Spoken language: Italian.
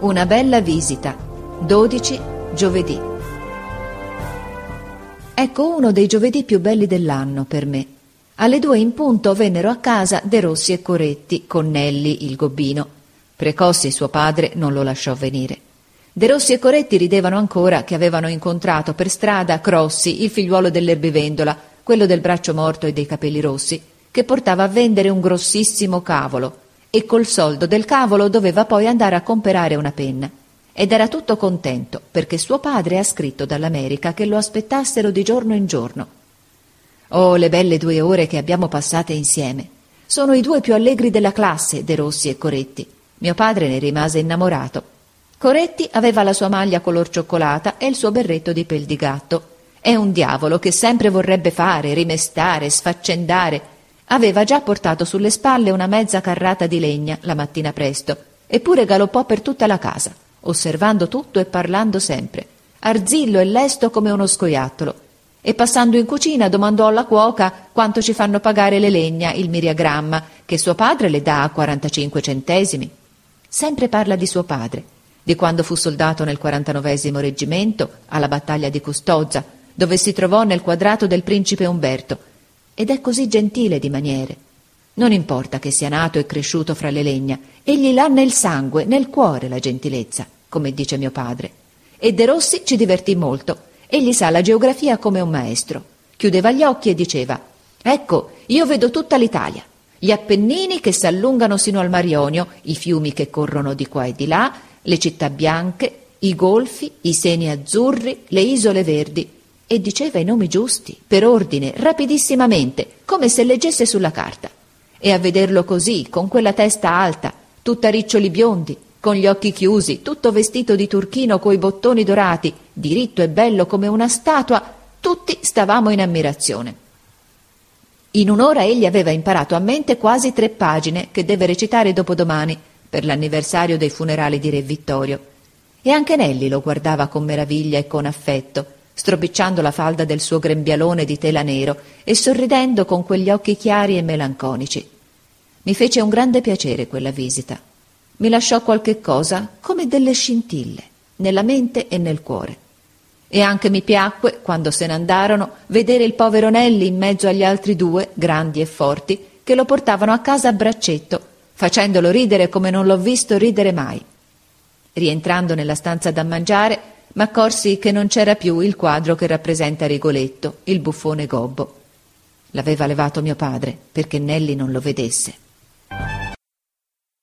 Una bella visita. 12 giovedì. Ecco uno dei giovedì più belli dell'anno per me. Alle due in punto vennero a casa De Rossi e Coretti con Nelli, il gobbino. Precossi, suo padre, non lo lasciò venire. De Rossi e Coretti ridevano ancora che avevano incontrato per strada Crossi, il figliuolo dell'erbivendola, quello del braccio morto e dei capelli rossi, che portava a vendere un grossissimo cavolo e col soldo del cavolo doveva poi andare a comperare una penna. Ed era tutto contento perché suo padre ha scritto dall'America che lo aspettassero di giorno in giorno. Oh, le belle due ore che abbiamo passate insieme. Sono i due più allegri della classe, De Rossi e Coretti. Mio padre ne rimase innamorato. Coretti aveva la sua maglia color cioccolata e il suo berretto di pel di gatto. È un diavolo che sempre vorrebbe fare, rimestare, sfaccendare, Aveva già portato sulle spalle una mezza carrata di legna la mattina presto, eppure galoppò per tutta la casa, osservando tutto e parlando sempre, arzillo e lesto come uno scoiattolo. E passando in cucina domandò alla cuoca quanto ci fanno pagare le legna, il miriagramma, che suo padre le dà a 45 centesimi. Sempre parla di suo padre, di quando fu soldato nel 49 reggimento alla battaglia di Custozza, dove si trovò nel quadrato del principe Umberto, ed è così gentile di maniere. Non importa che sia nato e cresciuto fra le legna, egli l'ha nel sangue, nel cuore la gentilezza, come dice mio padre. E De Rossi ci divertì molto. Egli sa la geografia come un maestro. Chiudeva gli occhi e diceva Ecco, io vedo tutta l'Italia. Gli Appennini che s'allungano sino al Mar Ionio, i fiumi che corrono di qua e di là, le città bianche, i golfi, i seni azzurri, le isole verdi, e diceva i nomi giusti, per ordine, rapidissimamente, come se leggesse sulla carta. E a vederlo così, con quella testa alta, tutta riccioli biondi, con gli occhi chiusi, tutto vestito di turchino coi bottoni dorati, diritto e bello come una statua, tutti stavamo in ammirazione. In un'ora egli aveva imparato a mente quasi tre pagine che deve recitare dopodomani per l'anniversario dei funerali di Re Vittorio. E anche Nelli lo guardava con meraviglia e con affetto, stropicciando la falda del suo grembialone di tela nero e sorridendo con quegli occhi chiari e melanconici. Mi fece un grande piacere quella visita. Mi lasciò qualche cosa come delle scintille nella mente e nel cuore. E anche mi piacque, quando se ne andarono, vedere il povero Nelli in mezzo agli altri due, grandi e forti, che lo portavano a casa a braccetto, facendolo ridere come non l'ho visto ridere mai. Rientrando nella stanza da mangiare, m'accorsi che non c'era più il quadro che rappresenta Rigoletto, il buffone gobbo. L'aveva levato mio padre perché Nelli non lo vedesse.